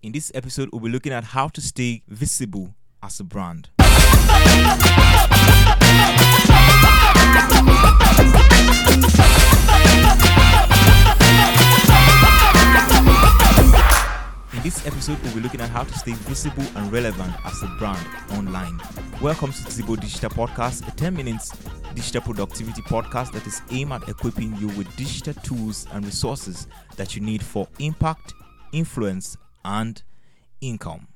In this episode, we'll be looking at how to stay visible as a brand. In this episode, we'll be looking at how to stay visible and relevant as a brand online. Welcome to Zhibo Digital Podcast, a 10 minutes digital productivity podcast that is aimed at equipping you with digital tools and resources that you need for impact, influence, and income.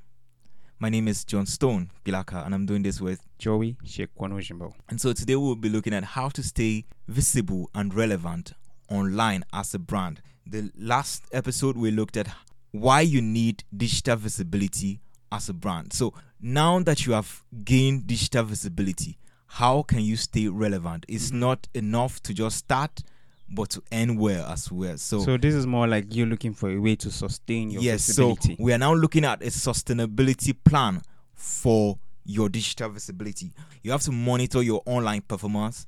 My name is Johnstone Bilaka, and I'm doing this with Joey Shekwanojimbo. and so today we'll be looking at how to stay visible and relevant online as a brand. The last episode we looked at why you need digital visibility as a brand. So now that you have gained digital visibility, how can you stay relevant? It's not enough to just start, but to end well as well. So, So this is more like you're looking for a way to sustain your yes, so we are now looking at a sustainability plan for your digital visibility. You have to monitor your online performance,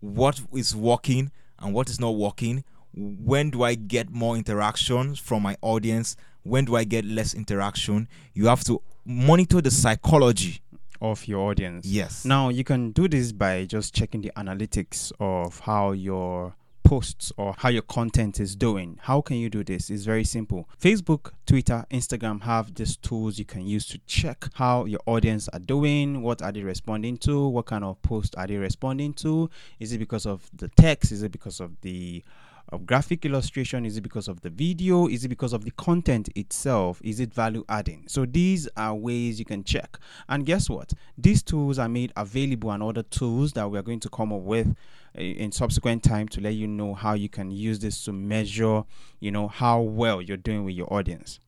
what is working and what is not working. When do I get more interactions from my audience? When do I get less interaction? You have to monitor the psychology. of your audience. Yes. Now you can do this by just checking the analytics of how your posts or how your content is doing. How can you do this? It's very simple. Facebook, Twitter, Instagram have these tools you can use to check how your audience are doing, what are they responding to, what kind of post are they responding to? Is it because of the text? Is it because of the of graphic illustration? Is it because of the video? Is it because of the content itself? Is it value adding? So these are ways you can check. And guess what? These tools are made available and other tools that we are going to come up with uh, in subsequent time to let you know how you can use this to measure, you know, how well you're doing with your audience.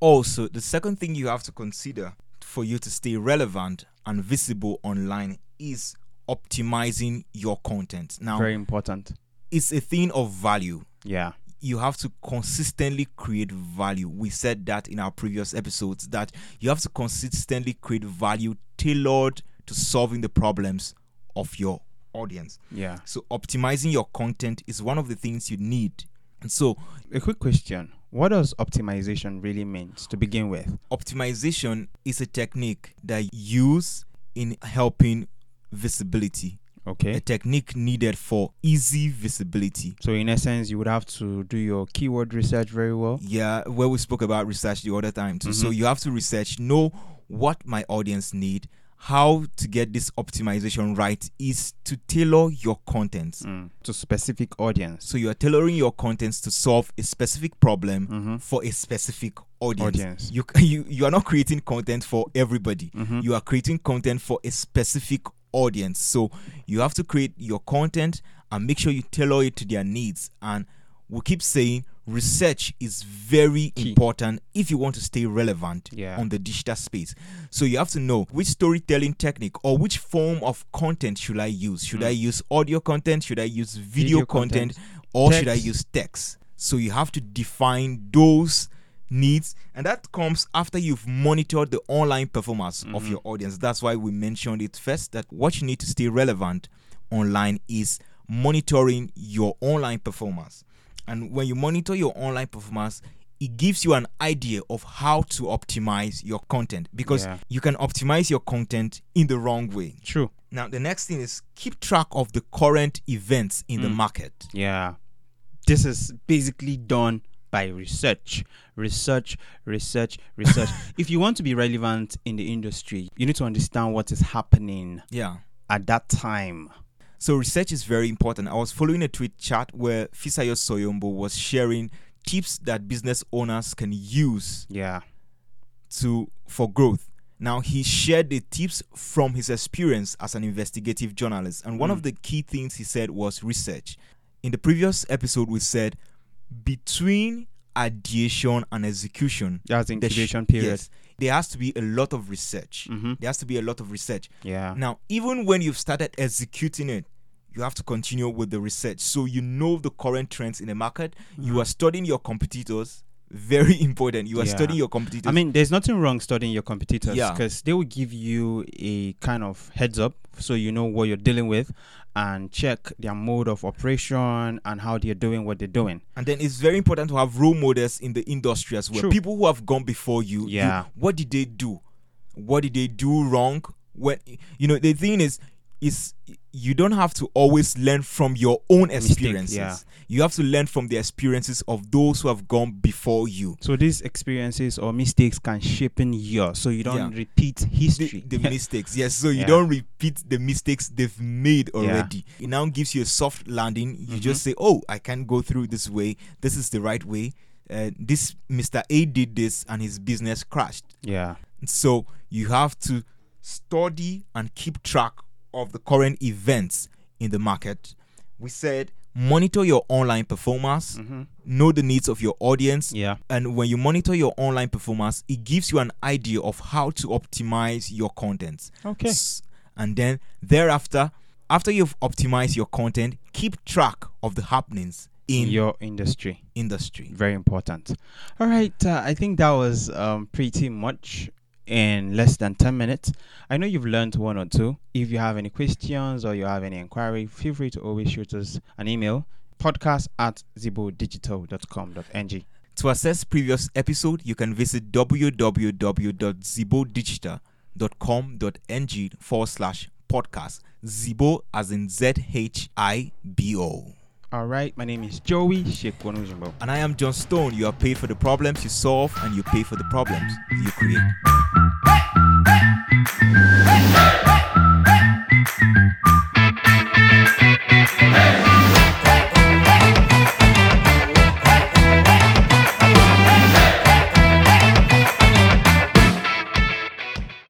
Also, the second thing you have to consider for you to stay relevant and visible online is optimizing your content. Now, Very important. It's a thing of value. Yeah. You have to consistently create value. We said that in our previous episodes that you have to consistently create value tailored to solving the problems of your audience. Yeah. So, optimizing your content is one of the things you need. And so, A quick question. What does optimization really mean to begin with? optimization is a technique that you use in helping visibility a technique needed for easy visibility So in essence, you would have to do your keyword research very well. yeah where we spoke about research the other time too so Mhm. you have to research know what my audience need how to get this optimization right is to tailor your contents Mm. To specific audience. so you are tailoring your contents to solve a specific problem Mhm. for a specific audience, Audience. You, you you are not creating content for everybody Mhm. you are creating content for a specific audience. So you have to create your content and make sure you tailor it to their needs. And we keep saying research is very Key. important if you want to stay relevant Yeah. on the digital space. So you have to know which storytelling technique or which form of content should I use? Should I use audio content? Should I use video, Mm. Video content? content, Or should I use text? So you have to define those needs and that comes after you've monitored the online performance of Mhm. your audience that's why we mentioned it first that what you need to stay relevant online is monitoring your online performance and when you monitor your online performance it gives you an idea of how to optimize your content because Yeah. you can optimize your content in the wrong way True. now the next thing is keep track of the current events in the Mm. market Yeah. This is basically done by research. Research, research, research. if you want to be relevant in the industry, you need to understand what is happening yeah at that time. So research is very important. I was following a tweet chat where Fisayo Soyombo was sharing tips that business owners can use Yeah. to for growth. Now he shared the tips from his experience as an investigative journalist, and one Mm. of the key things he said was research. In the previous episode, we said between ideation and execution, That's the there sh- incubation period. yes, there has to be a lot of research. Mm-hmm. There has to be a lot of research. Yeah. Now, even when you've started executing it, you have to continue with the research. So you know the current trends in the market. You are studying your competitors. Very important. You are Yeah. studying your competitors. I mean, there's nothing wrong studying your competitors Yeah. because they will give you a kind of heads up so you know what you're dealing with. And check their mode of operation and how they're doing what they're doing. And then it's very important to have role models in the industry as well. True. People who have gone before you. you- Yeah. what did they do? What did they do wrong? When you know the thing is, is you don't have to always learn from your own experiences. yeah. You have to learn from the experiences of those who have gone before you. So these experiences or mistakes can shape in yours so you don't Yeah. repeat The, history. the mistakes, yes. So you Yeah. don't repeat the mistakes they've made already. It now gives you a soft landing. You Mhm. just say, "Oh, I can't go through this way. This is the right way." Uh, this Mr. A did this, and his business crashed. yeah. So you have to study and keep track of the current events in the market. We said monitor your online performance, hmm know the needs of your audience, Yeah. and when you monitor your online performance, it gives you an idea of how to optimize your content. Okay. And then thereafter, after you've optimized your content, keep track of the happenings in your your industry. industry. Very important. All right. Uh, I think that was um, pretty much in less than 10 minutes. I know you've learned one or two. If you have any questions or you have any inquiry, feel free to always shoot us an email podcast at zhibodigital.com.ng. To access previous episode, you can visit www.zhibodigital.com.ng forward slash podcast. Zhibo as in Z H I B O. All right. My name is Joey Shekwonujimbo. And I am Johnstone. You are paid for the problems you solve and you pay for the problems you create.